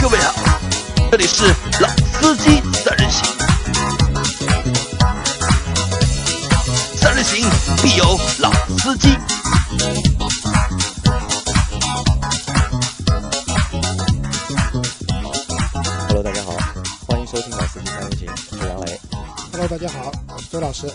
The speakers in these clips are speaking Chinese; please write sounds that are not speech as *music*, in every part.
各位好，这里是老司机三人行，三人行必有老司机。老师。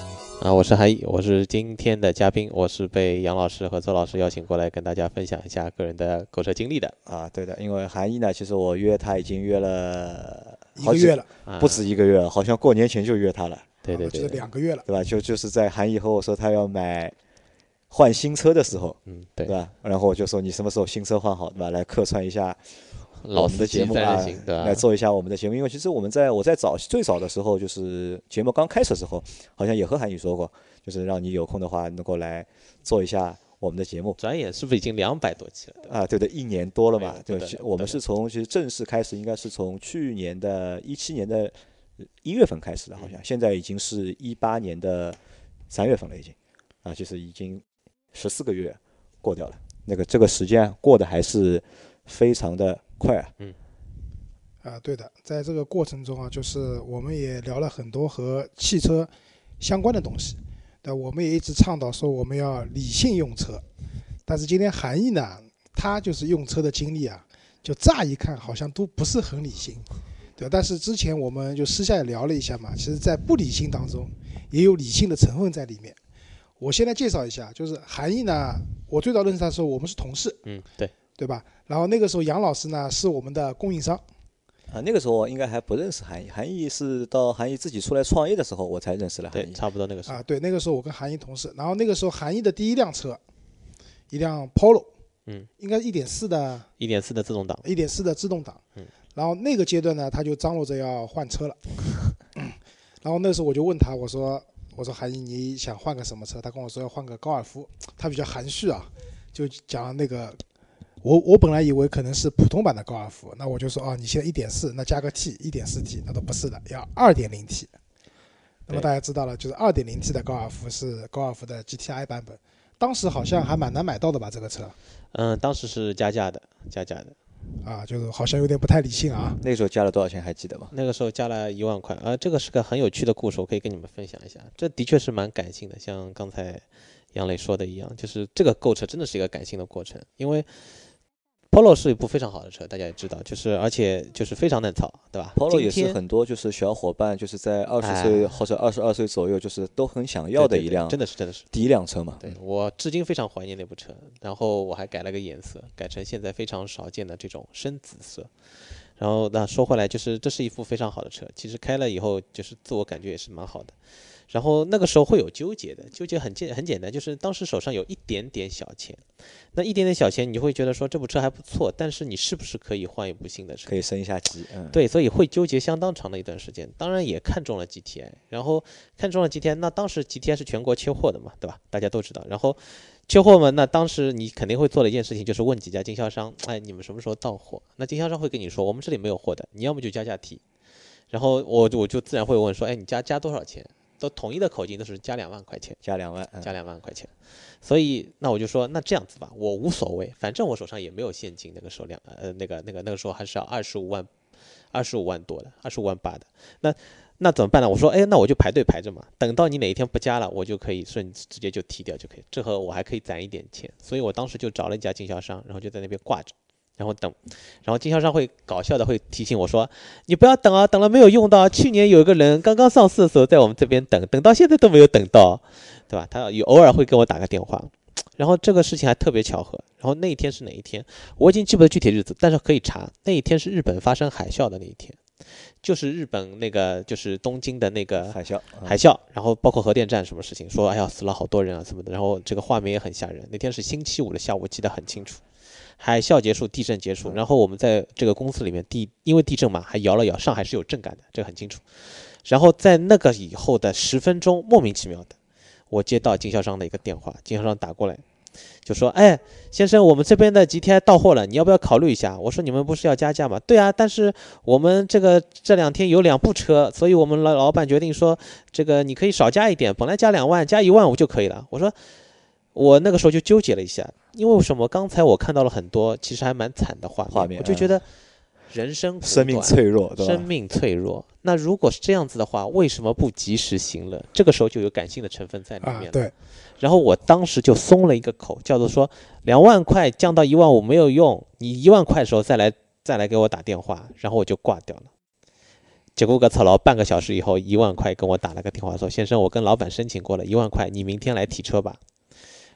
啊，我是韩毅，我是今天的嘉宾，我是被杨老师和周老师邀请过来跟大家分享一下个人的购车经历的。啊，对的，因为韩毅呢，其实我约他已经约了好几一个月了，啊、不止一个月了，好像过年前就约他了，对对对，两个月了。对吧？就就是在韩毅和我说他要买换新车的时候，嗯，对对，吧？然后我就说你什么时候新车换好，对吧？来客串一下老司机节目啊？来做一下我们的节目。因为其实我们在我在早最早的时候，就是节目刚开始的时候，好像也和韩宇说过，就是让你有空的话能够来做一下我们的节目。转眼是不是已经两百多期了？啊，对的，一年多了嘛哎，对我们是从其实正式开始，应该是从去年的一七年的一月份开始的，好嗯像现在已经是一八年的三月份了，已经啊，就是已经十四个月过掉了，那个这个时间过得还是非常的快啊，啊，对的，在这个过程中啊，就是我们也聊了很多和汽车相关的东西。但我们也一直倡导说我们要理性用车。但是今天韩毅呢，他就是用车的经历啊，就乍一看好像都不是很理性，对吧？但是之前我们就私下也聊了一下嘛，其实在不理性当中也有理性的成分在里面。我先来介绍一下，就是韩毅呢，我最早认识他的时候，我们是同事，嗯，对，对吧？然后那个时候杨老师呢是我们的供应商，啊，那个时候我应该还不认识韩毅，韩毅是到韩毅自己出来创业的时候，我才认识了韩对，毅。差不多那个时候。啊，对，那个时候我跟韩毅同事，然后那个时候韩毅的第一辆车，一辆 Polo，嗯，应该一点四的，一点四的自动挡，一点四的自动挡，嗯，然后那个阶段呢，他就张罗着要换车了，*laughs* 然后那时候我就问他，我说我说韩毅你想换个什么车？他跟我说要换个高尔夫，他比较含蓄啊，就讲那个。我我本来以为可能是普通版的高尔夫，那我就说哦，你现在一点四，那加个 T，一点四 T，那都不是的，要二点零 T。那么大家知道了，就是二点零 T 的高尔夫是高尔夫的 GTI 版本，当时好像还蛮难买到的吧？这个车嗯，当时是加价的，加价的，啊，就是好像有点不太理性啊。那个时候加了多少钱还记得吗？那个时候加了一万块，啊，这个是个很有趣的故事，我可以跟你们分享一下。这的确是蛮感性的，像刚才杨磊说的一样，就是这个购车真的是一个感性的过程，因为 Polo 是一部非常好的车，大家也知道，就是而且就是非常嫩草，对吧 Polo 也是很多就是小伙伴就是在二十哎岁或者二十二岁左右，就是都很想要的一辆真的是真的是。第一辆车嘛。对我至今非常怀念那部车，然后我还改了个颜色，改成现在非常少见的这种深紫色。然后那说回来，就是这是一副非常好的车，其实开了以后就是自我感觉也是蛮好的。然后那个时候会有纠结的，纠结很简很简单，就是当时手上有一点点小钱，那一点点小钱，你就会觉得说这部车还不错，但是你是不是可以换一部新的车？可以升一下级，嗯，对，所以会纠结相当长的一段时间。当然也看中了 GTI，然后看中了 GTI，那当时 GTI 是全国缺货的嘛，对吧？大家都知道。然后缺货嘛，那当时你肯定会做的一件事情就是问几家经销商，哎，你们什么时候到货？那经销商会跟你说，我们这里没有货的，你要么就加价提。然后我我就自然会问说，哎，你加加多少钱？都统一的口径都是加两万块钱。加两万，嗯加两万块钱，所以那我就说，那这样子吧，我无所谓，反正我手上也没有现金，那个时候两呃那个那个那个时候还是要二十五万，二十五万多的，二十五万八的，那那怎么办呢？我说，哎，那我就排队排着嘛，等到你哪一天不加了，我就可以顺直接就提掉就可以，这和我还可以攒一点钱，所以我当时就找了一家经销商，然后就在那边挂着。然后等，然后经销商会搞笑的会提醒我说：“你不要等啊，等了没有用到。去年有一个人刚刚上市的时候在我们这边等，等到现在都没有等到，对吧？他有偶尔会给我打个电话，然后这个事情还特别巧合。然后那一天是哪一天？我已经记不得具体日子，但是可以查。那一天是日本发生海啸的那一天，就是日本那个就是东京的那个海啸，嗯海啸，然后包括核电站什么事情，说哎呀死了好多人啊什么的，然后这个画面也很吓人。那天是星期五的下午，记得很清楚。海啸结束，地震结束，然后我们在这个公司里面地，因为地震嘛，还摇了摇，上海是有震感的，这个很清楚。然后在那个以后的十分钟，莫名其妙的，我接到经销商的一个电话，经销商打过来，就说：“哎，先生，我们这边的 GTI 到货了，你要不要考虑一下？”我说：“你们不是要加价吗？”对啊，但是我们这个这两天有两部车，所以我们老老板决定说，这个你可以少加一点，本来加两万，加一万五就可以了。我说。我那个时候就纠结了一下，因为为什么？刚才我看到了很多其实还蛮惨的画面，画面我就觉得人生苦生命短脆弱？生命脆弱。那如果是这样子的话，为什么不及时行乐？这个时候就有感性的成分在里面了。，啊对，然后我当时就松了一个口，叫做说两万块降到一万五没有用，你一万块的时候再来再来给我打电话，然后我就挂掉了。结果个操劳半个小时以后，一万块跟我打了个电话说：“先生，我跟老板申请过了，一万块，你明天来提车吧。”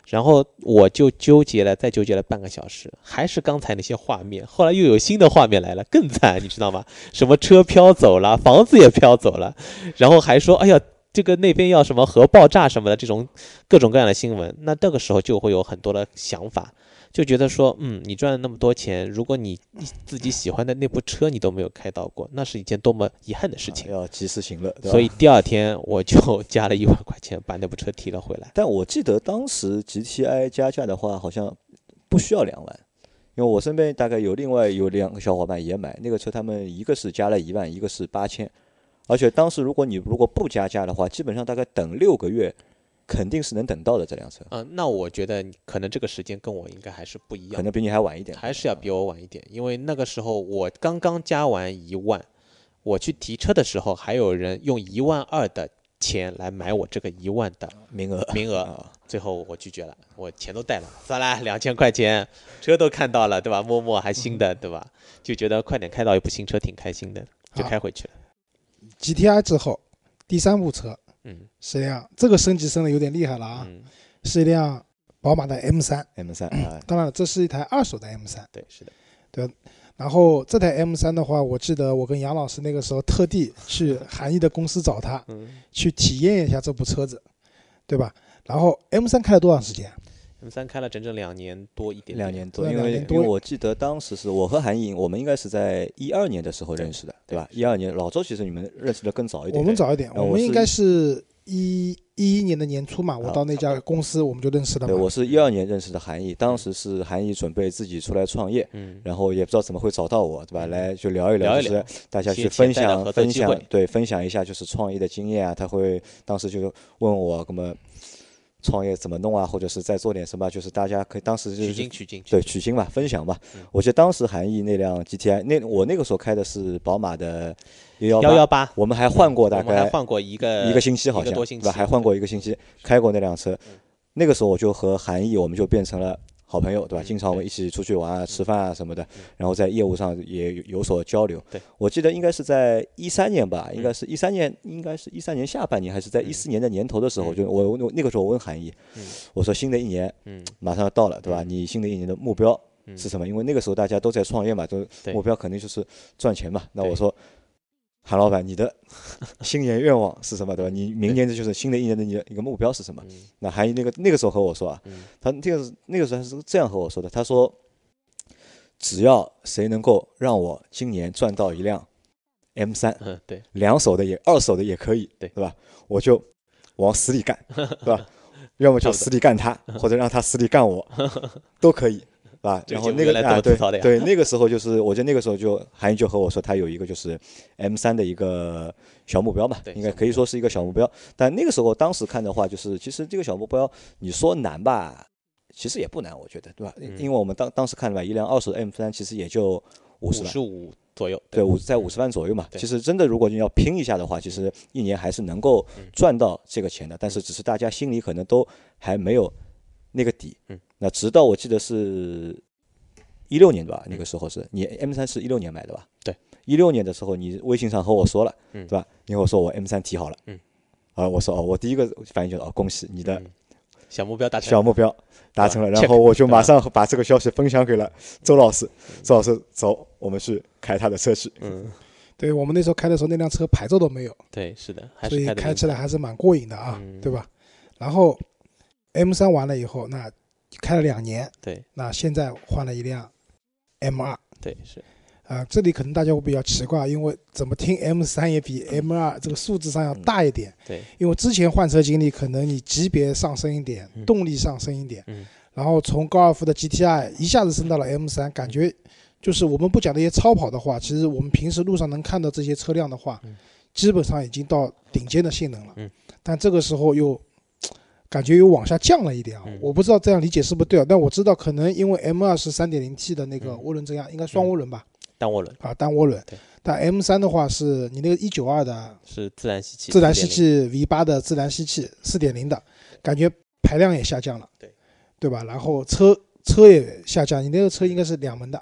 然后我就纠结了，再纠结了半个小时，还是刚才那些画面。后来又有新的画面来了，更惨，你知道吗？*laughs* 什么车飘走了，房子也飘走了，*laughs* 然后还说：“哎呀，这个那边要什么核爆炸什么的，这种各种各样的新闻。”那这个时候就会有很多的想法，就觉得说，嗯，你赚了那么多钱，如果你自己喜欢的那部车你都没有开到过，那是一件多么遗憾的事情。要及时行乐，所以第二天我就 *laughs* 加了一万块钱把那部车提了回来。但我记得当时 GTI 加价的话，好像不需要两万，因为我身边大概有另外有两个小伙伴也买那个车，他们一个是加了一万，一个是八千，而且当时如果你如果不加价的话，基本上大概等六个月，肯定是能等到的这辆车，嗯、那我觉得可能这个时间跟我应该还是不一样，可能比你还晚一点。还是要比我晚一点，因为那个时候我刚刚加完一万，我去提车的时候，还有人用一万二的钱来买我这个一万的名额 *laughs* 名额，啊，最后我拒绝了，我钱都带了，算了，两千块钱，车都看到了，对吧？摸摸还新的，对吧？就觉得快点开到一部新车挺开心的，就开回去了。GTI 之后，第三部车嗯。是一辆这个升级升的有点厉害了啊，嗯，是一辆宝马的 M 三。M 三 *clears throat* 啊，当然了，这是一台二手的 M 三。对，是的，对然后这台 M 三的话，我记得我跟杨老师那个时候特地去韩毅的公司找他，嗯。去体验一下这部车子，对吧？然后 M 三开了多长时间啊？，M 三开了整整两年多一点点，两年多，因为因为我记得当时是我和韩颖，我们应该是在一二年的时候认识的，对吧？一二年，老周其实你们认识的更早一点。我们早一点，呃我我们应该是一一一年的年初嘛，我啊到那家公司我们就认识了对，我是一二年认识的韩毅，当时是韩毅准备自己出来创业，嗯，然后也不知道怎么会找到我，对吧？嗯来就聊一聊就是大家去分享分享，对，分享一下就是创业的经验啊。他会当时就问我，那么创业怎么弄啊，或者是再做点什么，就是大家可以当时就是取经取经，对，取经嘛，分享嘛。嗯我记得当时韩毅那辆 GTI，那我那个时候开的是宝马的幺幺幺八，我们还换过大概换过一个一个星期，好像对吧？还换过一个星期，开过那辆车。那个时候我就和韩毅，我们就变成了好朋友，对吧？嗯经常我们一起出去玩啊、吃饭啊什么的，然后在业务上也有有所交流。对，我记得应该是在一三年吧，应该是一三年，应该是一三年下半年，还是在一四年的年头的时候，嗯。就我我那个时候我问韩毅嗯，我说新的一年嗯。马上要到了，对吧？嗯。你新的一年的目标嗯。是什么？因为那个时候大家都在创业嘛，都目标肯定就是赚钱嘛。那我说，韩老板，你的 *laughs* 新年愿望是什么？对吧？你明年的就是新的一年的你的一个目标是什么？嗯那韩毅那个那个时候和我说啊，嗯他那个那个时候他是这样和我说的，他说，只要谁能够让我今年赚到一辆 M 三，*laughs* 嗯，对，两手的也二手的也可以，对对吧？我就往死里干，*laughs* 对吧？要么就死里干他，或者让他死里干我，都可以，对吧？然后那个啊，对对，那个时候就是，我觉得那个时候就韩毅就和我说，他有一个就是 M 三的一个小目标嘛，应该可以说是一个小目标。但那个时候当时看的话，就是其实这个小目标，你说难吧，其实也不难，我觉得，对吧？嗯因为我们当当时看了吧，一辆二手的 M 三其实也就五五十万左右，对，五在五十万左右嘛。其实真的，如果你要拼一下的话，其实一年还是能够嗯赚到这个钱的。但是只是大家心里可能都还没有那个底。嗯。那直到我记得是一六年吧，那个时候是你 M 三是一六年买的吧？对。一六年的时候，你微信上和我说了，嗯对吧？你和我说我 M 三提好了。嗯。啊，我说哦，我第一个反应就是哦，恭喜你的嗯小目标达成，小目标达成了，然后我就马上把这个消息分享给了周老师。周老师，走，我们去开他的车去。嗯，*laughs* 对我们那时候开的时候，那辆车牌照都没有，对，是的，还所以开起来还是蛮过瘾的啊，嗯对吧？然后 M 三完了以后，那开了两年，对。那现在换了一辆 M 二。对是，啊，这里可能大家会比较奇怪，因为怎么听 M 三也比 M 二这个数字上要大一点，对，因为之前换车经历可能你级别上升一点，嗯。动力上升一点，嗯。然后从高尔夫的 GTI 一下子升到了 M 三感觉就是我们不讲那些超跑的话，其实我们平时路上能看到这些车辆的话，嗯。基本上已经到顶尖的性能了。嗯。但这个时候又感觉又往下降了一点啊，嗯我不知道这样理解是不是对啊？但我知道可能因为 M 二是三点零 T 的那个嗯涡轮增压，应该双涡轮吧？单涡轮啊，单涡轮。但 M 三的话是你那个一九二的是自然吸气，自然吸气 V 八的自然吸气四点零的，感觉排量也下降了，对对吧？然后车车也下降，你那个车应该是两门的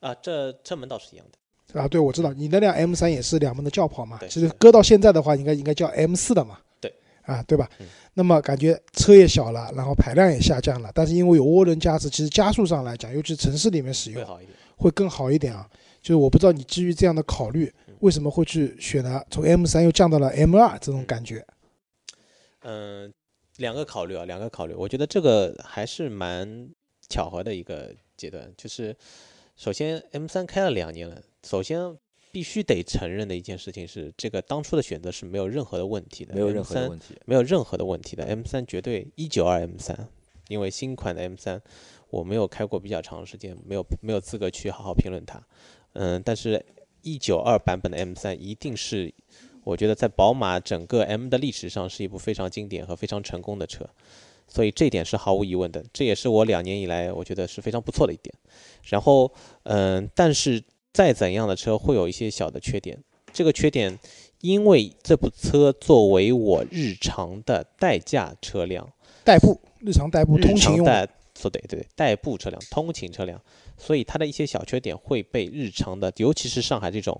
啊，这车门倒是一样的，啊？对，我知道你那辆 M 三也是两门的轿跑嘛，对其实搁到现在的话，应该应该叫 M 四的嘛，对，啊，对吧？嗯那么感觉车也小了，然后排量也下降了，但是因为有涡轮加持，其实加速上来讲，尤其城市里面使用会更好一点啊。就是我不知道你基于这样的考虑，嗯为什么会去选择从 M 3又降到了 M 2这种感觉？嗯，两个考虑啊，两个考虑，我觉得这个还是蛮巧合的一个阶段。就是首先 M 3开了两年了，首先必须得承认的一件事情是，这个当初的选择是没有任何的问题的，没有任何的问题。没有任何的问题的。M 三绝对一九二 M 三因为新款的 M 三我没有开过比较长时间，没有没有资格去好好评论它。嗯，但是一九二版本的 M 三一定是，我觉得在宝马整个 M 的历史上是一部非常经典和非常成功的车，所以这一点是毫无疑问的。这也是我两年以来我觉得是非常不错的一点。然后，嗯，但是再怎样的车会有一些小的缺点，这个缺点因为这部车作为我日常的代驾车辆，代步，日常代步，通勤用的，常代说对对对，代步车辆、通勤车辆，所以它的一些小缺点会被日常的，尤其是上海这种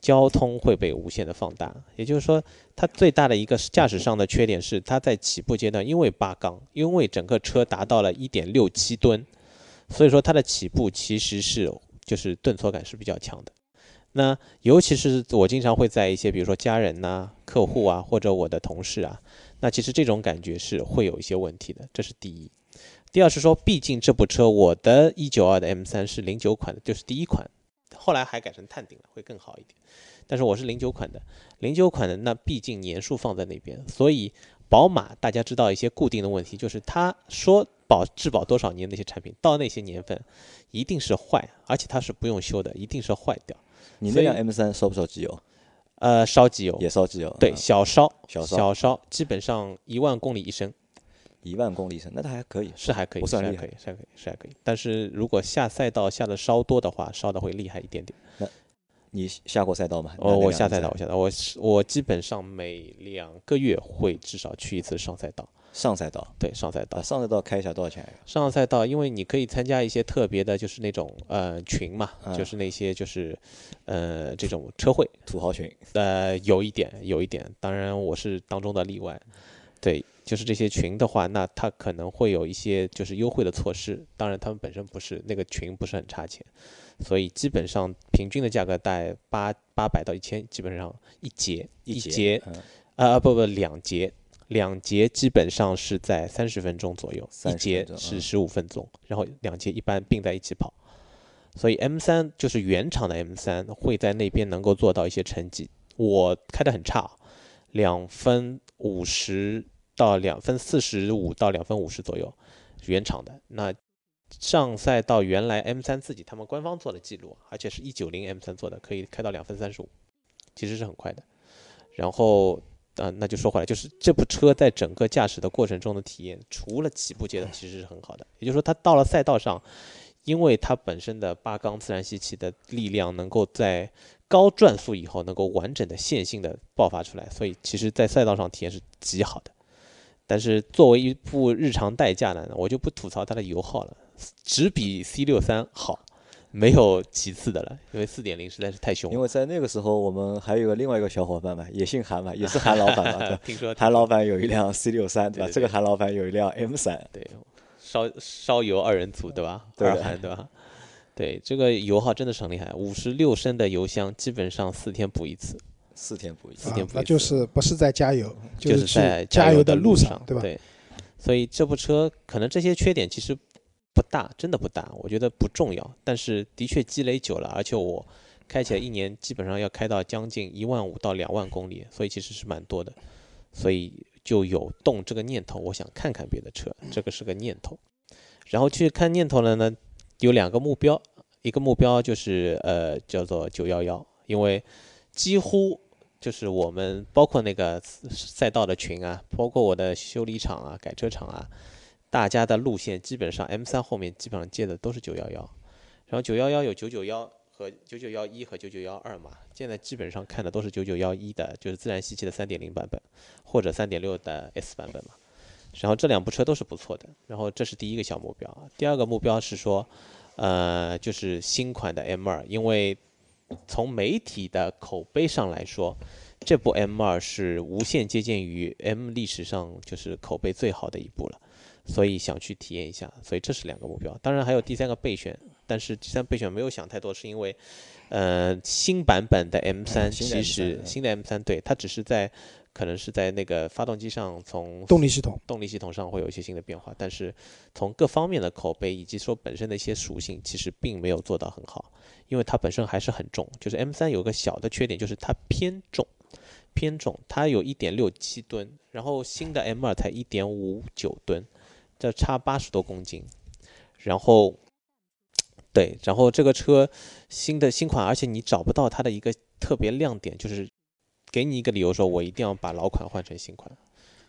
交通会被无限的放大。也就是说，它最大的一个驾驶上的缺点是，它在起步阶段因为八缸，因为整个车达到了一点六七吨，所以说它的起步其实是就是顿挫感是比较强的。那尤其是我经常会在一些比如说家人呐、客户啊或者我的同事啊，那其实这种感觉是会有一些问题的，这是第一。第二是说，毕竟这部车我的192的 M 3是零九款的，就是第一款，后来还改成碳顶了，会更好一点。但是我是零九款的，零九款的那毕竟年数放在那边，所以宝马大家知道一些固定的问题，就是他说保质保多少年那些产品，到那些年份一定是坏，而且它是不用修的，一定是坏掉。你那辆 M 三烧不烧机油？呃，烧机油也烧机油。对嗯小烧小烧小烧，基本上一万公里一升。一万公里升，那它还可以。是还可以，不算厉害是还可以，是还可以，是还可以。但是如果下赛道下的稍多的话，烧的会厉害一点点。你下过赛道吗？哦，拿那辆我下赛道，我下赛道，我是我基本上每两个月会至少去一次上赛道。上赛道。对，上赛道。啊，，上赛道开一下多少钱？上赛道，因为你可以参加一些特别的，就是那种呃群嘛，嗯。就是那些就是呃这种车会，土豪群，呃，有一点，有一点，当然我是当中的例外。对，就是这些群的话，那它可能会有一些就是优惠的措施，当然他们本身不是那个群不是很差钱，所以基本上平均的价格在八八百到一千，基本上一节一节啊不不两节。两节基本上是在三十分钟左右，一节是十五分钟，然后两节一般并在一起跑，所以 M 三就是原厂的 M 三会在那边能够做到一些成绩。我开的很差，两分五十到两分四十五到两分五十左右，原厂的。那上赛道原来 M 三自己他们官方做的记录，而且是一九零 M 三做的，可以开到两分三十五，其实是很快的。然后啊、那就说回来，就是这部车在整个驾驶的过程中的体验，除了起步阶段其实是很好的。也就是说，它到了赛道上，因为它本身的八缸自然吸气的力量能够在高转速以后能够完整的线性的爆发出来，所以其实在赛道上体验是极好的。但是作为一部日常代驾呢，我就不吐槽它的油耗了，只比 C 六三好，没有其次的了，因为四点零实在是太凶了。因为在那个时候，我们还有个另外一个小伙伴嘛，也姓韩嘛，也是韩老板嘛，*laughs* 对吧听说韩老板有一辆 C 六三，对吧？这个韩老板有一辆 M 三对，烧烧油二人组对吧？对的韩对吧？对，这个油耗真的是很厉害，五十六升的油箱基本上四天补一次，四天补一次四。天补，一啊那就是不是在加油，就是在加油的路上，对吧？对，所以这部车可能这些缺点其实不大，真的不大，我觉得不重要，但是的确积累久了，而且我开起来一年基本上要开到将近一万五到两万公里，所以其实是蛮多的，所以就有动这个念头，我想看看别的车，这个是个念头。然后去看念头了呢，有两个目标，一个目标就是呃叫做九幺幺，因为几乎就是我们包括那个赛道的群啊，包括我的修理厂啊、改车厂啊，大家的路线基本上 M 3后面基本上接的都是九幺幺，然后九幺幺有九九幺和九九幺一和九九幺二嘛，现在基本上看的都是九九幺一的，就是自然吸气的三点零版本，或者三点六的 S 版本嘛。然后这两部车都是不错的。然后这是第一个小目标，第二个目标是说，呃，就是新款的 M 二，因为从媒体的口碑上来说，这部 M 二是无限接近于 M 历史上就是口碑最好的一部了，所以想去体验一下。所以这是两个目标，当然还有第三个备选，但是第三备选没有想太多，是因为，呃，新版本的 M 三其实新的 M 三对它只是在可能是在那个发动机上从动力系统，动力系统上会有一些新的变化，但是从各方面的口碑以及说本身的一些属性，其实并没有做到很好，因为它本身还是很重。就是 M3 有个小的缺点，就是它偏重，偏重，它有一点六七吨，然后新的 M2 才一点五九吨，这差八十多公斤。然后，对，然后这个车新的新款，而且你找不到它的一个特别亮点，就是给你一个理由说我一定要把老款换成新款，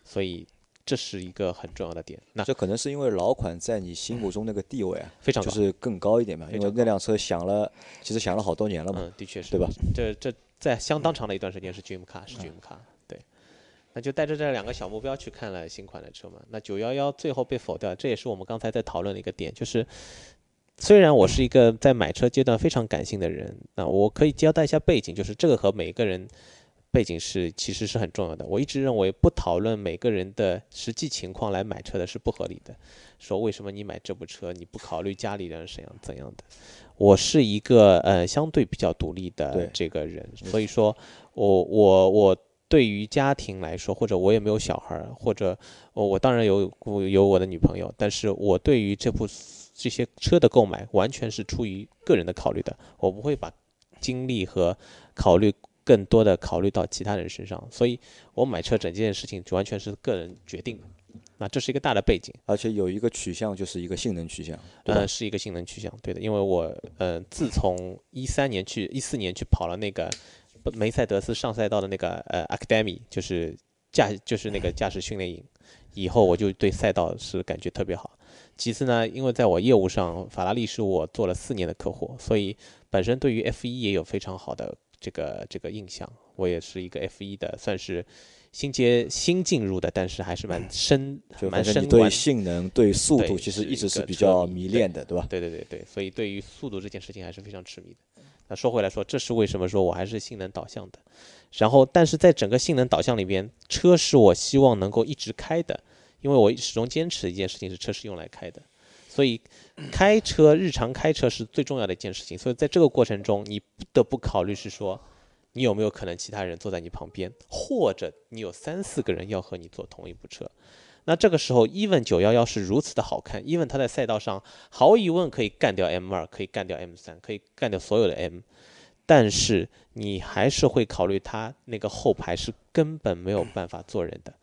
所以这是一个很重要的点。那这可能是因为老款在你心目中那个地位啊，非常就是更高一点嘛，因为那辆车想了，其实想了好多年了嘛，嗯，的确是，对吧？这这在相当长的一段时间是 Dream Car，是 Dream Car，对。那就带着这两个小目标去看了新款的车嘛。那九幺幺最后被否掉，这也是我们刚才在讨论的一个点，就是虽然我是一个在买车阶段非常感性的人，那我可以交代一下背景，就是这个和每一个人背景是其实是很重要的。我一直认为不讨论每个人的实际情况来买车的是不合理的。说为什么你买这部车你不考虑家里人怎样怎样的？我是一个呃相对比较独立的这个人，所以说我我我对于家庭来说，或者我也没有小孩儿，或者我我当然有我有我的女朋友，但是我对于这部这些车的购买完全是出于个人的考虑的，我不会把精力和考虑更多的考虑到其他人身上，所以我买车整件事情完全是个人决定的。那这是一个大的背景。而且有一个取向就是一个性能取向，呃，？是一个性能取向，对的，因为我呃，自从一三年去一四年去跑了那个梅赛德斯上赛道的那个呃 Academy，就是驾就是那个驾驶训练营，以后我就对赛道是感觉特别好。其次呢，因为在我业务上，法拉利是我做了四年的客户，所以本身对于 F 一也有非常好的这个这个印象。我也是一个 F 一的，算是新接新进入的，但是还是蛮 *clears throat* 深就蛮反正你对性能、对速度其实一一直是比较迷恋的，对吧？对对对对，所以对于速度这件事情还是非常痴迷的。那说回来说，这是为什么说我还是性能导向的。然后，但是在整个性能导向里边，车是我希望能够一直开的，因为我始终坚持一件事情是车是用来开的，所以开车日常开车是最重要的一件事情。所以在这个过程中，你不得不考虑是说，你有没有可能其他人坐在你旁边，或者你有三四个人要和你坐同一部车。那这个时候，even 九幺幺是如此的好看，even 它在赛道上毫无疑问可以干掉 M 二，可以干掉 M 三，可以干掉所有的 M，但是你还是会考虑它那个后排是根本没有办法坐人的，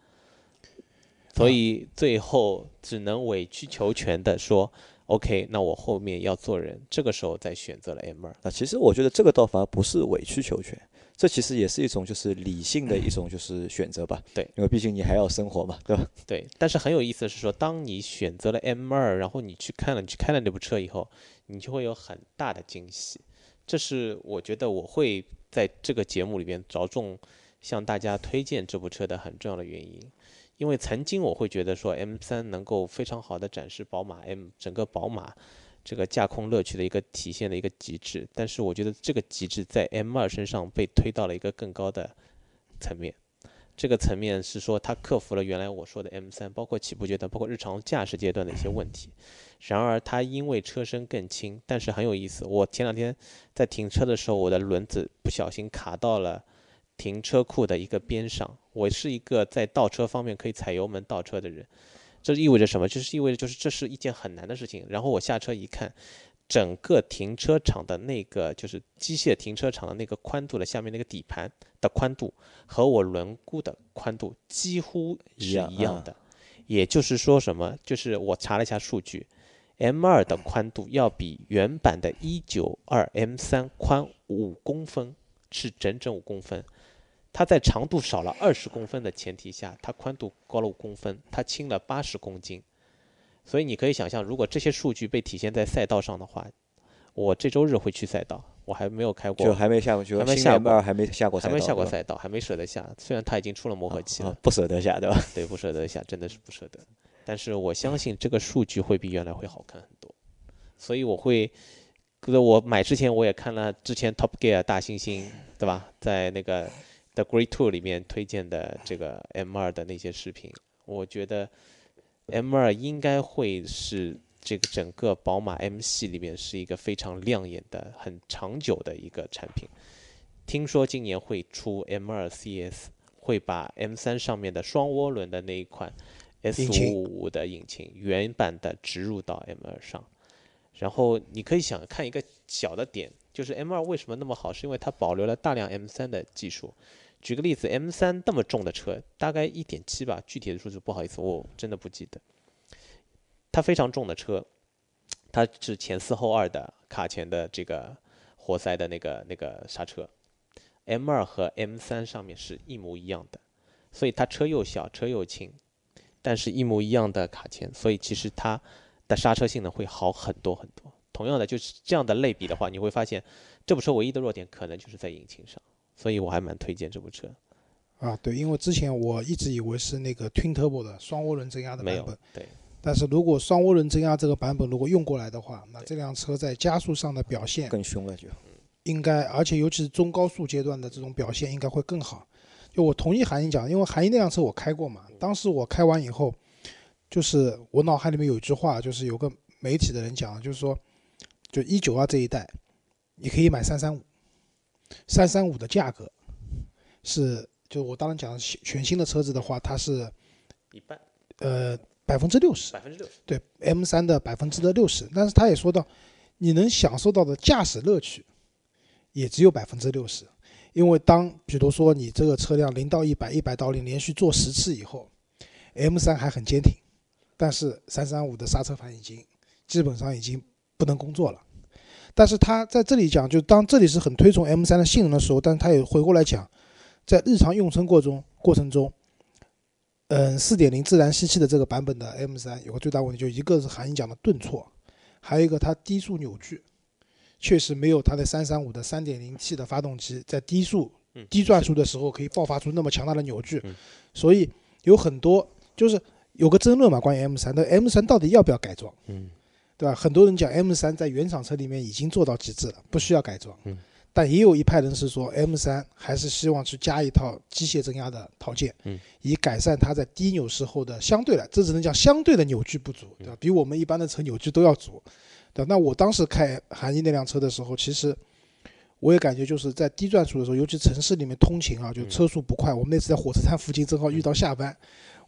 所以最后只能委曲求全的说，OK，那我后面要坐人，这个时候再选择了 M 二。那，其实我觉得这个倒反而不是委曲求全，这其实也是一种就是理性的一种就是选择吧。对，因为毕竟你还要生活嘛，对吧？对，但是很有意思的是说，当你选择了 M 二，然后你去看了，你去开了那部车以后，你就会有很大的惊喜。这是我觉得我会在这个节目里边着重向大家推荐这部车的很重要的原因。因为曾经我会觉得说 M 三能够非常好的展示宝马 M 整个宝马这个驾控乐趣的一个体现的一个极致，但是我觉得这个极致在 M 二身上被推到了一个更高的层面。这个层面是说，它克服了原来我说的 M 三，包括起步阶段，包括日常驾驶阶段的一些问题。然而，它因为车身更轻，但是很有意思。我前两天在停车的时候，我的轮子不小心卡到了停车库的一个边上。我是一个在倒车方面可以踩油门倒车的人，这意味着什么？就是意味着就是这是一件很难的事情。然后我下车一看，整个停车场的那个就是机械停车场的那个宽度的下面那个底盘的宽度和我轮毂的宽度几乎是一样啊一样的。也就是说什么？就是我查了一下数据，M2 的宽度要比原版的192 M3 宽五公分，是整整五公分。它在长度少了二十公分的前提下，它宽度高了五公分，它轻了八十公斤。所以你可以想象，如果这些数据被体现在赛道上的话，我这周日会去赛道，我还没有开过，就还没下过，还没下过还没下过赛道，还没下过赛道，还没舍得下。虽然它已经出了磨合期了，啊，不舍得下，对吧？对，不舍得下，真的是不舍得。但是我相信这个数据会比原来会好看很多，所以我会，可我买之前我也看了之前 Top Gear 大猩猩，对吧？在那个 The Great Tour 里面推荐的这个 M 二的那些视频，我觉得 M 二应该会是这个整个宝马 M 系里面是一个非常亮眼的、很长久的一个产品。听说今年会出 M 二 CS，会把 M 三上面的双涡轮的那一款 S 引擎五五的引擎原版的植入到 M 二上。然后你可以想看一个小的点，就是 M 二为什么那么好，是因为它保留了大量 M 三的技术。举个例子，M 三那么重的车，大概一点七吧，具体的数字不好意思，我真的不记得。它非常重的车，它是前四后二的卡钳的这个活塞的那个那个刹车，M 二和 M 三上面是一模一样的，所以它车又小，车又轻，但是一模一样的卡钳，所以其实它的刹车性能会好很多很多。同样的，就是这样的类比的话，你会发现这部车唯一的弱点可能就是在引擎上，所以我还蛮推荐这部车。啊，对，因为之前我一直以为是那个 Twin Turbo 的双涡轮增压的版本，对，但是如果双涡轮增压这个版本如果用过来的话，那这辆车在加速上的表现更凶了就。应该，而且尤其是中高速阶段的这种表现应该会更好。就我同意韩英讲，因为韩英那辆车我开过嘛，当时我开完以后，就是我脑海里面有一句话，就是有个媒体的人讲，就是说，就一九二这一代，你可以买三三五，三三五的价格是，就我当然讲的全新的车子的话，它是一半，呃百分之六十，百分之六十。对 M 三的百分之的六十，但是他也说到，你能享受到的驾驶乐趣也只有百分之六十，因为当比如说你这个车辆零到一百、一百到零连续做十次以后，M 三还很坚挺，但是三三五的刹车盘已经基本上已经不能工作了。但是他在这里讲，就当这里是很推崇 M 三的性能的时候，但是他也回过来讲，在日常用车过中过程中，嗯，四点零自然吸气的这个版本的 M 三有个最大问题，就一个是韩英讲的顿挫，还有一个它低速扭矩，确实没有它的三三五的三点零 T 的发动机在低速嗯，低转速的时候可以爆发出那么强大的扭矩。嗯，所以有很多就是有个争论嘛，关于 M 三，那 M 三到底要不要改装？嗯，对吧？很多人讲 M 三在原厂车里面已经做到极致了，不需要改装。嗯但也有一派人是说 M 三还是希望去加一套机械增压的套件，嗯，以改善它在低扭时候的相对来，这只能讲相对的扭矩不足，对吧？嗯比我们一般的车扭矩都要足，对吧？那我当时开韩一那辆车的时候，其实我也感觉就是在低转速的时候，尤其城市里面通勤啊，就嗯车速不快。我们那次在火车站附近正好遇到下班，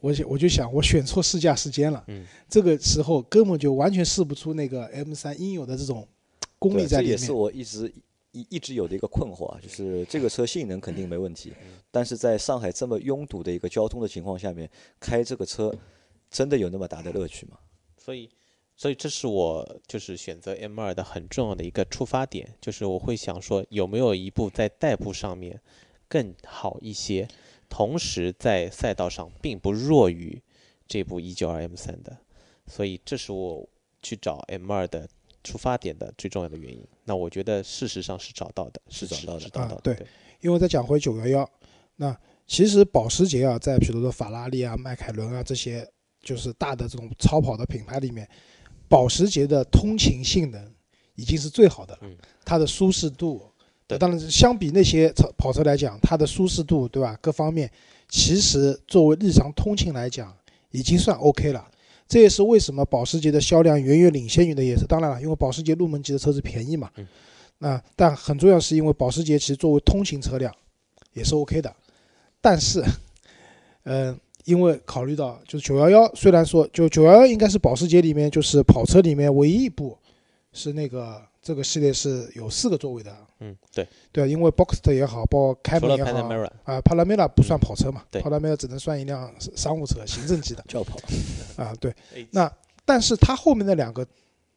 我想我就想我选错试驾时间了，嗯，这个时候根本就完全试不出那个 M 三应有的这种功力，在里面这也是。我一直一一直有的一个困惑啊，就是这个车性能肯定没问题，嗯但是在上海这么拥堵的一个交通的情况下面，开这个车真的有那么大的乐趣吗？所以，所以这是我就是选择 M 二的很重要的一个出发点，就是我会想说有没有一部在代步上面更好一些，同时在赛道上并不弱于这部一九二 M 三的，所以这是我去找 M 二的出发点的最重要的原因。那我觉得事实上是找到的，是找到的是找到的，啊对对，因为再讲回九幺幺，那其实保时捷啊，在比如说法拉利啊、迈凯伦啊这些就是大的这种超跑的品牌里面，保时捷的通勤性能已经是最好的了，嗯它的舒适度。对当然是相比那些车跑车来讲，它的舒适度，对吧？各方面其实作为日常通勤来讲，已经算 OK 了。这也是为什么保时捷的销量远远领先于的也是当然了，因为保时捷入门级的车子便宜嘛。嗯那但很重要是因为保时捷其实作为通勤车辆也是 OK 的，但是，*laughs* 呃，因为考虑到就是911，，虽然说就911应该是保时捷里面就是跑车里面唯一一部是那个这个系列是有四个座位的，嗯，对，对，因为 Boxster 也好，包括开除了门也好啊，Panamera 不算跑车嘛、对 p a n a m e r a 只能算一辆商务车，行政级的 *laughs* 轿跑，啊，对。哎那但是它后面的两个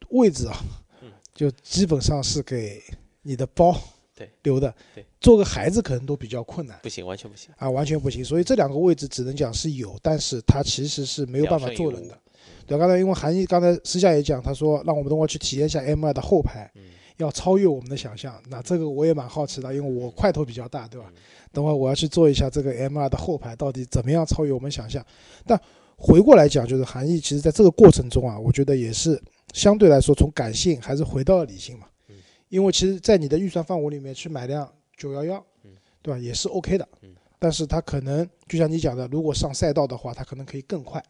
位置啊嗯，就基本上是给你的包对留的对，做个孩子可能都比较困难不行，完全不行。啊，完全不行。所以这两个位置只能讲是有，但是它其实是没有办法坐人的。对，刚才因为韩毅刚才私下也讲，他说让我们等会儿去体验一下 M 2的后排，嗯要超越我们的想象。那这个我也蛮好奇的，因为我块头比较大，对吧？等会儿我要去做一下这个 M2 的后排到底怎么样超越我们想象。但回过来讲，就是韩毅其实在这个过程中啊，我觉得也是相对来说从感性还是回到了理性嘛。因为其实，在你的预算范围里面去买辆九幺幺，对吧，也是 OK 的。但是它可能就像你讲的，如果上赛道的话，它可能可以更快。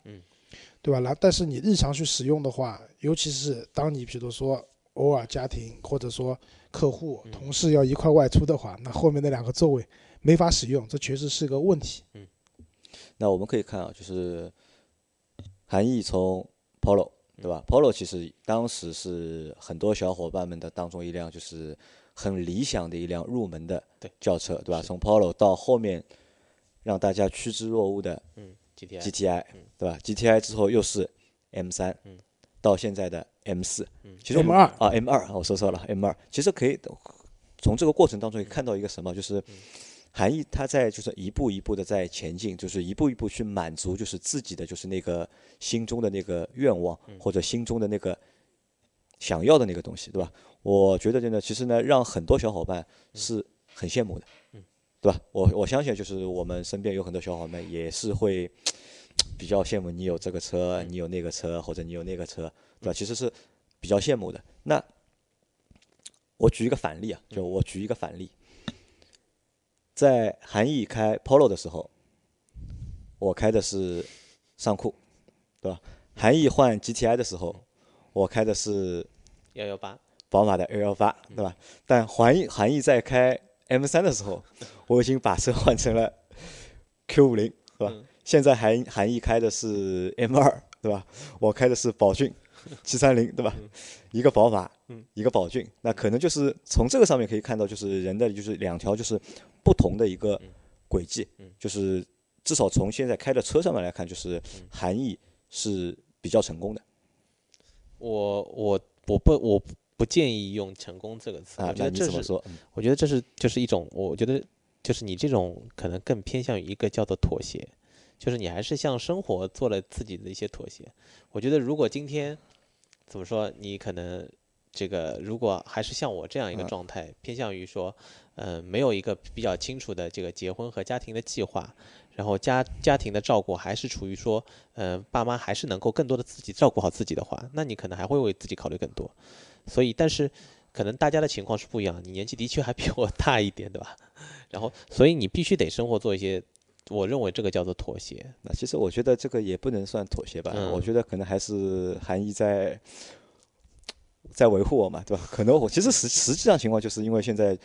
对吧？然但是你日常去使用的话，尤其是当你比如说偶尔家庭或者说客户、同事要一块外出的话，那后面那两个座位没法使用，这确实是个问题。嗯，那我们可以看啊，就是韩毅从 Polo 对吧？Polo 其实当时是很多小伙伴们的当中一辆就是很理想的一辆入门的轿车，对吧？从 Polo 到后面让大家趋之若鹜的，嗯。G T I，对吧？G T I 之后又是 M 三，到现在的 M 四，其实 M 二。啊 M 二，我说错了 M 二。其实可以从这个过程当中也看到一个什么，就是含义，他在就是一步一步的在前进，就是一步一步去满足，就是自己的就是那个心中的那个愿望或者心中的那个想要的那个东西，对吧？我觉得真的，其实呢，让很多小伙伴是很羡慕的。对吧？我我相信，就是我们身边有很多小伙伴也是会比较羡慕你有这个车，你有那个车，或者你有那个车，对吧？其实是比较羡慕的。那我举一个反例啊，就我举一个反例，在韩毅开 Polo 的时候，我开的是尚酷，对吧？韩毅换 GTI 的时候，我开的是幺幺八，宝马的幺幺八，对吧？但韩毅韩毅在开 M 三的时候，我已经把车换成了 *laughs* Q 五零，是吧？现在韩韩毅开的是 M 二，对吧？我开的是宝骏 *laughs* 七三零，对吧？一个宝马，一个宝骏，那可能就是从这个上面可以看到，就是人的就是两条就是不同的一个轨迹，就是至少从现在开的车上面来看，就是韩毅是比较成功的。我我我不我。不建议用“成功”这个词，我觉得这是，我觉得这是就是一种，我觉得就是你这种可能更偏向于一个叫做妥协，就是你还是向生活做了自己的一些妥协。我觉得如果今天怎么说，你可能这个如果还是像我这样一个状态，偏向于说，嗯，没有一个比较清楚的这个结婚和家庭的计划，然后家家庭的照顾还是处于说，嗯，爸妈还是能够更多的自己照顾好自己的话，那你可能还会为自己考虑更多。所以，但是可能大家的情况是不一样。你年纪的确还比我大一点，对吧？然后，所以你必须得生活做一些，我认为这个叫做妥协。那其实我觉得这个也不能算妥协吧。我觉得可能还是含义在在维护我嘛，对吧？可能我其实实实际上情况就是因为现在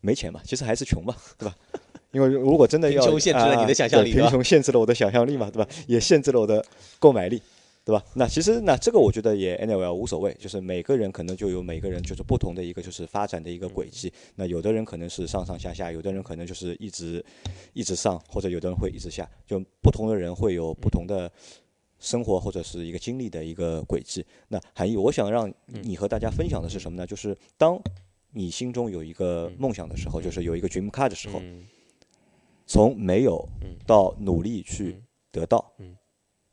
没钱嘛，其实还是穷嘛，对吧？因为如果真的要贫穷限制了你的想象力，贫穷限制了我的想象力嘛，对吧？也限制了我的购买力。对吧？那其实那这个我觉得也 anyway 无所谓，就是每个人可能就有每个人就是不同的一个就是发展的一个轨迹。那有的人可能是上上下下，有的人可能就是一直一直上，或者有的人会一直下，就不同的人会有不同的生活或者是一个经历的一个轨迹。那韩毅，我想让你和大家分享的是什么呢？就是当你心中有一个梦想的时候，就是有一个 dream car 的时候，从没有到努力去得到。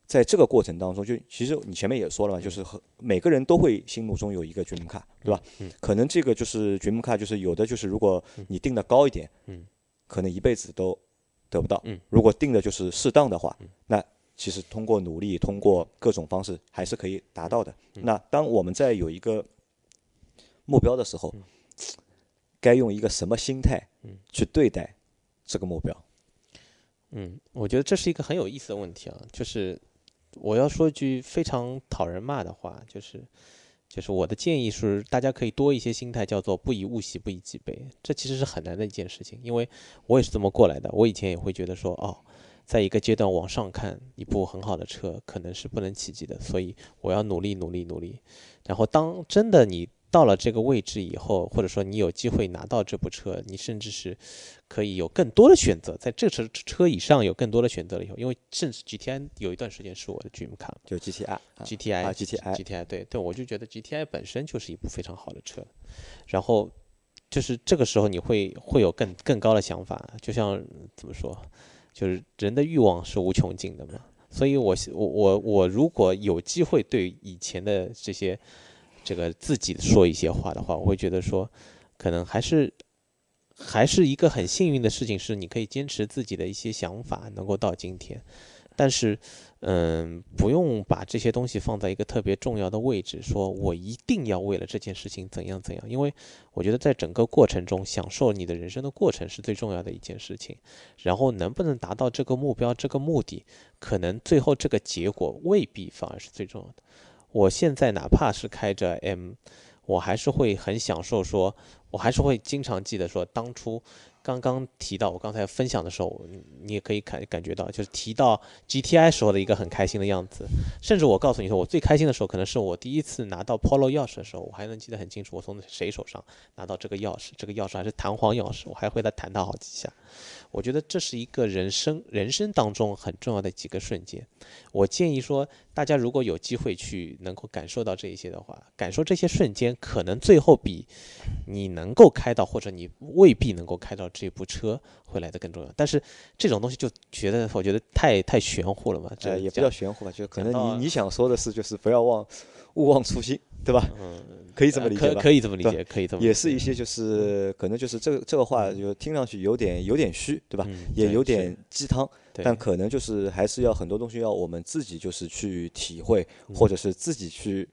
在这个过程当中，就其实你前面也说了嘛，就是和每个人都会心目中有一个 dream car，对吧？嗯。可能这个就是 dream car，就是有的就是如果你定的高一点，嗯，可能一辈子都得不到。嗯。如果定的就是适当的话，那其实通过努力，通过各种方式还是可以达到的。那当我们在有一个目标的时候，该用一个什么心态去对待这个目标？嗯，我觉得这是一个很有意思的问题啊，就是。我要说句非常讨人骂的话，就是，就是我的建议是，大家可以多一些心态，叫做不以物喜，不以己悲。这其实是很难的一件事情，因为我也是这么过来的。我以前也会觉得说，哦，在一个阶段往上看，一部很好的车可能是不能企及的，所以我要努力，努力，努力。然后当真的你。到了这个位置以后，或者说你有机会拿到这部车，你甚至是可以有更多的选择，在这车车以上有更多的选择了以后，因为甚至 GTI 有一段时间是我的 dream car，就 GTI，GTI，GTI，对对，我就觉得 GTI 本身就是一部非常好的车，然后就是这个时候你会会有更更高的想法，就像怎么说，就是人的欲望是无穷尽的嘛，所以我我我我如果有机会对以前的这些。这个自己说一些话的话，我会觉得说，可能还是还是一个很幸运的事情，是你可以坚持自己的一些想法，能够到今天。但是，嗯，不用把这些东西放在一个特别重要的位置，说我一定要为了这件事情怎样怎样，因为我觉得在整个过程中，享受你的人生的过程是最重要的一件事情。然后能不能达到这个目标、这个目的，可能最后这个结果未必反而是最重要的。我现在哪怕是开着 M，我还是会很享受，说我还是会经常记得说当初。刚刚提到我刚才分享的时候，你也可以感感觉到，就是提到 GTI 时候的一个很开心的样子。甚至我告诉你说，我最开心的时候，可能是我第一次拿到 Polo 钥匙的时候，我还能记得很清楚，我从谁手上拿到这个钥匙，这个钥匙还是弹簧钥匙，我还会再弹它好几下。我觉得这是一个人生人生当中很重要的几个瞬间。我建议说，大家如果有机会去能够感受到这一些的话，感受这些瞬间，可能最后比你能够开到或者你未必能够开到这部车会来的更重要。但是这种东西就觉得我觉得太太玄乎了嘛，这也不叫玄乎吧，就可能你你想说的是就是不要忘勿忘初心，对吧？嗯。*laughs* 可以这么理解吧？可以这么理解，可以这么。也是一些就是可能就是这个这个话就听上去有点有点虚，对吧？也有点鸡汤，但可能就是还是要很多东西要我们自己就是去体会，或者是自己去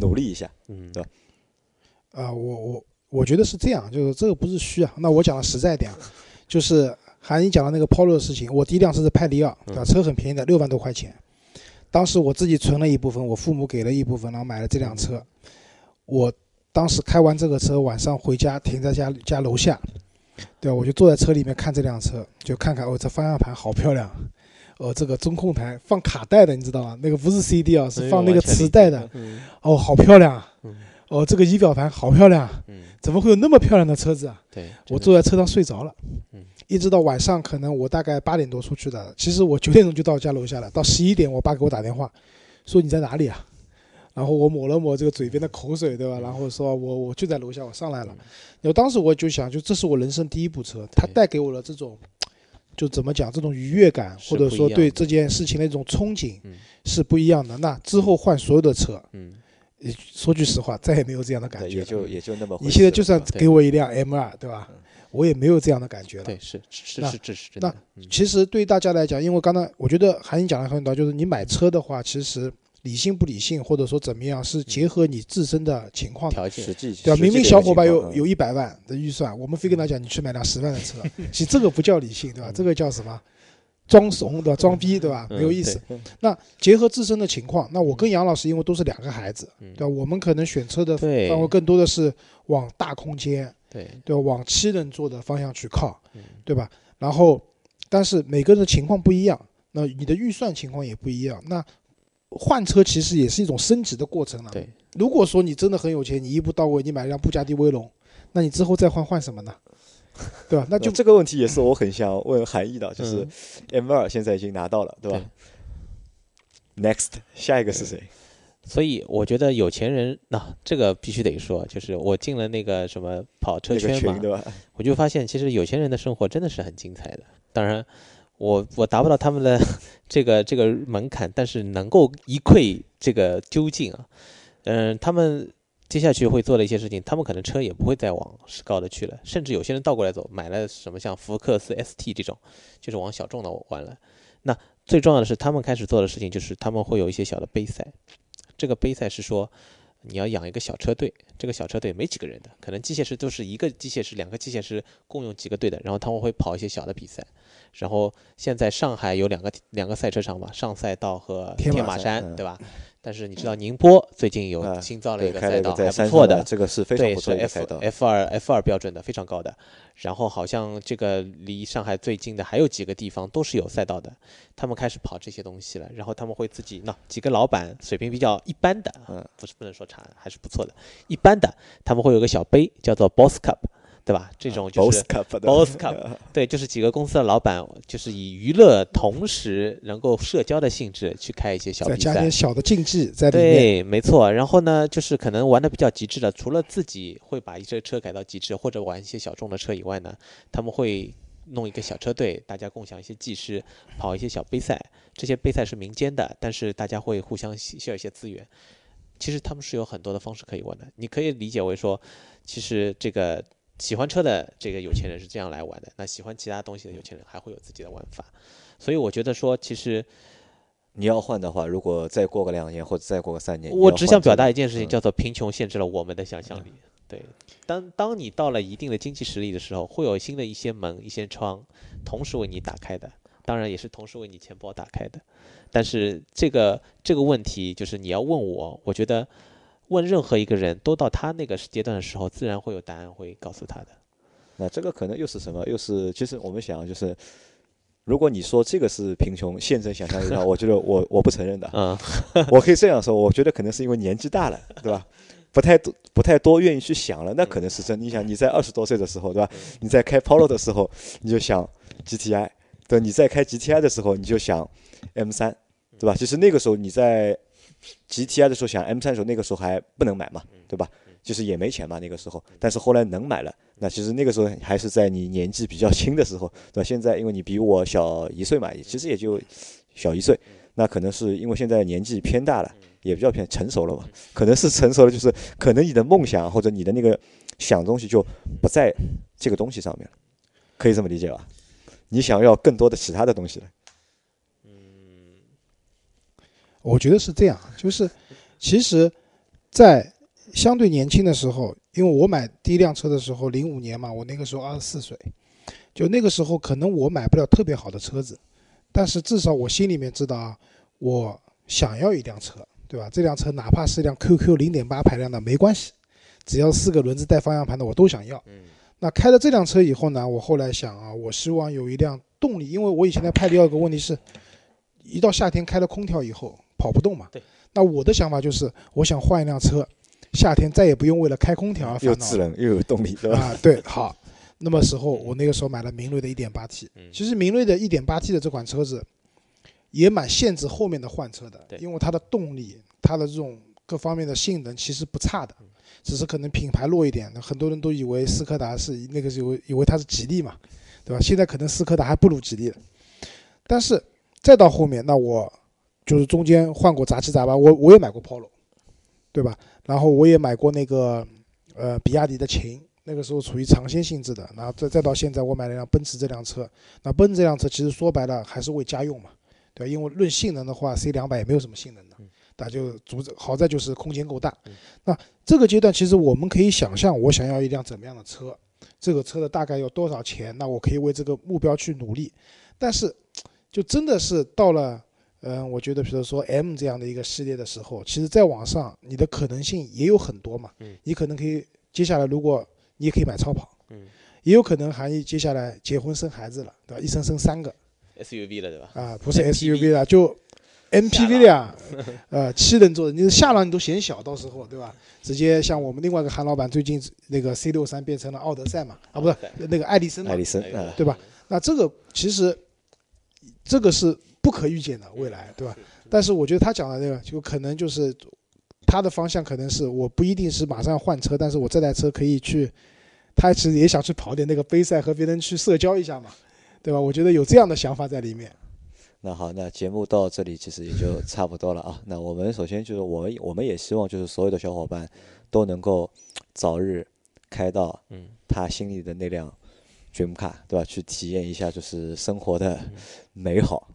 努力一下，嗯，对吧？啊，我我我觉得是这样，就是这个不是虚啊。那我讲的实在点，就是还你讲的那个 Polo 的事情，我第一辆车是派迪奥，对吧？车很便宜的，六万多块钱。当时我自己存了一部分，我父母给了一部分，然后买了这辆车。我当时开完这个车，晚上回家停在家家楼下，对吧？我就坐在车里面看这辆车，就看看哦，这方向盘好漂亮，哦，这个中控台放卡带的，你知道吗？那个不是 CD 啊，是放那个磁带的，哦，好漂亮啊！哦，这个仪表盘好漂亮，怎么会有那么漂亮的车子啊？对，我坐在车上睡着了，一直到晚上，可能我大概八点多出去的，其实我九点钟就到家楼下了，到十一点，我爸给我打电话，说你在哪里啊？然后我抹了抹这个嘴边的口水，对吧？然后说我我就在楼下，我上来了。然后当时我就想，就这是我人生第一部车，它带给我了这种，就怎么讲，这种愉悦感，或者说对这件事情的一种憧憬，是不一样的。那之后换所有的车，嗯，说句实话，再也没有这样的感觉。也就也就那么。你现在就算给我一辆 M 二，对吧？我也没有这样的感觉了。对，是是是是是。那其实对大家来讲，因为刚才我觉得韩英讲的很多，就是你买车的话，其实。理性不理性，或者说怎么样，是结合你自身的情况条件，对吧？明明小伙伴有有一百万的预算，我们非跟他讲，你去买辆十万的车，其实这个不叫理性，对吧？这个叫什么？装怂，对吧？装逼，对吧？没有意思。那结合自身的情况，那我跟杨老师因为都是两个孩子，对吧？我们可能选车的范围更多的是往大空间，对对吧？往七人座的方向去靠，对吧？然后，但是每个人的情况不一样，那你的预算情况也不一样，那。换车其实也是一种升级的过程了。对，如果说你真的很有钱，你一步到位，你买一辆布加迪威龙，那你之后再换换什么呢？*laughs* 对吧？那就这个问题也是我很想问韩毅的，就是 M 二现在已经拿到了，对吧？Next，下一个是谁？所以我觉得有钱人，那这个必须得说，就是我进了那个什么跑车圈嘛，对吧？我就发现其实有钱人的生活真的是很精彩的。当然。我我达不到他们的 *laughs* 这个这个门槛，但是能够一窥这个究竟啊，嗯，他们接下去会做的一些事情，他们可能车也不会再往高的去了，甚至有些人倒过来走，买了什么像福克斯 ST 这种，就是往小众的玩了。那最重要的是，他们开始做的事情就是他们会有一些小的杯赛，这个杯赛是说。你要养一个小车队，这个小车队没几个人的，可能机械师都是一个机械师、两个机械师共用几个队的，然后他们会跑一些小的比赛。然后现在上海有两个两个赛车场吧，上赛道和天马山，对吧？但是你知道宁波最近有新造了一个赛道，还不错的，这个是非常不错的赛道，F 二 F 二标准的，非常高的。然后好像这个离上海最近的还有几个地方都是有赛道的，他们开始跑这些东西了。然后他们会自己那几个老板水平比较一般的，嗯，不是不能说差，还是不错的，一般的，他们会有个小杯叫做 Boss Cup。对吧？这种就是 boss cup，*laughs* 对，就是几个公司的老板，就是以娱乐同时能够社交的性质去开一些小比赛，加点小的竞技在里面。对，没错。然后呢，就是可能玩的比较极致的，除了自己会把一些车改到极致，或者玩一些小众的车以外呢，他们会弄一个小车队，大家共享一些技师，跑一些小杯赛。这些杯赛是民间的，但是大家会互相 share 一些资源。其实他们是有很多的方式可以玩的。你可以理解为说，其实这个喜欢车的这个有钱人是这样来玩的，那喜欢其他东西的有钱人还会有自己的玩法。所以我觉得说，其实你要换的话，如果再过个两年或者再过个三年，我只想表达一件事情，嗯叫做贫穷限制了我们的想象力。对，当当你到了一定的经济实力的时候，会有新的一些门、一些窗同时为你打开的，当然也是同时为你钱包打开的。但是这个这个问题，就是你要问我，我觉得问任何一个人都到他那个阶段的时候，自然会有答案会告诉他的。那这个可能又是什么？又是其实我们想就是，如果你说这个是贫穷限制想象力的话，*laughs* 我觉得我我不承认的。嗯，*laughs* 我可以这样说，我觉得可能是因为年纪大了，对吧？*laughs* 不太多不太多愿意去想了，那可能是真。你想你在二十多岁的时候，对吧？你在开 Polo 的时候，你就想 GTI，对，你在开 GTI 的时候，你就想 M 三，对吧？其实那个时候你在 GTI 的时候想 M 三的时候，那个时候还不能买嘛，对吧？就是也没钱嘛那个时候，但是后来能买了。那其实那个时候还是在你年纪比较轻的时候，对吧？现在因为你比我小一岁嘛，其实也就小一岁，那可能是因为现在年纪偏大了，也比较偏成熟了嘛。可能是成熟了，就是可能你的梦想或者你的那个想东西就不在这个东西上面了，可以这么理解吧？你想要更多的其他的东西了。我觉得是这样，就是其实，在相对年轻的时候，因为我买第一辆车的时候，零五年嘛，我那个时候二十四岁，就那个时候可能我买不了特别好的车子，但是至少我心里面知道啊，我想要一辆车，对吧？这辆车哪怕是一辆 QQ 零点八排量的没关系，只要四个轮子带方向盘的我都想要。那开了这辆车以后呢，我后来想啊，我希望有一辆动力，因为我以前在派迪奥有个问题是，一到夏天开了空调以后跑不动嘛。对。那我的想法就是，我想换一辆车，夏天再也不用为了开空调而烦恼又。智能又有动力，对吧？啊，对，好。那么时候我那个时候买了明锐的 1.8T，嗯其实明锐的 1.8T 的这款车子也蛮限制后面的换车的对，因为它的动力、它的这种各方面的性能其实不差的，嗯只是可能品牌弱一点。很多人都以为斯柯达是那个是以为以为它是吉利嘛，对吧？现在可能斯柯达还不如吉利了。但是再到后面，那我就是中间换过杂七杂八，我我也买过 Polo，对吧？然后我也买过那个呃比亚迪的秦，那个时候处于尝鲜性质的。然后再再到现在，我买了辆奔驰这辆车。那奔驰这辆车其实说白了还是为家用嘛，对吧？因为论性能的话，C 两百也没有什么性能的，那就主好在就是空间够大。那这个阶段其实我们可以想象，我想要一辆怎么样的车，这个车的大概要多少钱，那我可以为这个目标去努力。但是就真的是到了。嗯，我觉得比如说 M 这样的一个系列的时候，其实再往上，你的可能性也有很多嘛。嗯，你可能可以接下来，如果你也可以买超跑，嗯，也有可能还接下来结婚生孩子了，对吧？一生生三个 SUV 了对吧？啊，不是 SUV 了，就 MPV 了呀，呃，七人座的，你下朗你都嫌小，到时候对吧？直接像我们另外一个韩老板最近那个 C 六三变成了奥德赛嘛，啊，不是那个爱迪生嘛爱，迪生哎啊，对吧？那这个其实这个是不可预见的未来，对吧？但是我觉得他讲的那个，就可能就是他的方向可能是我不一定是马上要换车，但是我这台车可以去，他其实也想去跑点那个杯赛和别人去社交一下嘛，对吧？我觉得有这样的想法在里面。那好，那节目到这里其实也就差不多了啊。那我们首先就是我们我们也希望就是所有的小伙伴都能够早日开到嗯他心里的那辆 dream car，对吧？去体验一下就是生活的美好。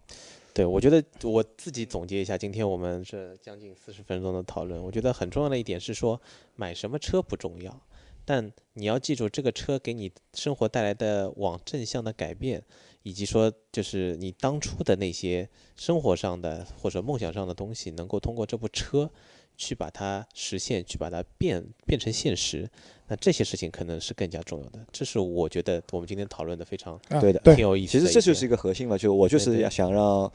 对，我觉得我自己总结一下，今天我们这将近四十分钟的讨论，我觉得很重要的一点是说，买什么车不重要，但你要记住这个车给你生活带来的往正向的改变，以及说就是你当初的那些生活上的或者梦想上的东西，能够通过这部车去把它实现，去把它变变成现实。那这些事情可能是更加重要的，这是我觉得我们今天讨论的非常啊、对的对挺，有意思其。实这就是一个核心嘛，就我就是要想让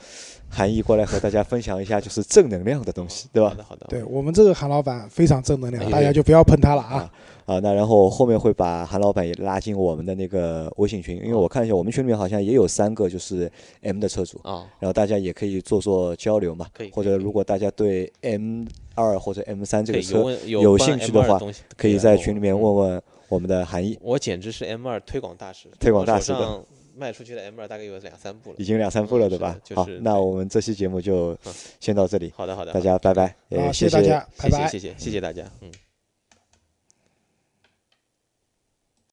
韩毅过来和大家分享一下就是正能量的东西，对吧好？的，好的，对我们这个韩老板非常正能量，哎大家就不要喷他了啊。啊，那然后后面会把韩老板也拉进我们的那个微信群，因为我看一下我们群里面好像也有三个就是 M 的车主，啊，然后大家也可以做做交流嘛可以，或者如果大家对 M 二或者 M 三这个车有兴趣的话可以在群里面嗯问问我们的韩毅。我简直是 M 二推广大使，推广大使的上卖出去的 M 二大概有两三部了已。经两三部了，对吧？好那我们这期节目就嗯先到这里，好的，好的，大家拜拜，也好，谢谢谢大家，拜拜谢谢谢。谢谢谢谢大家，嗯。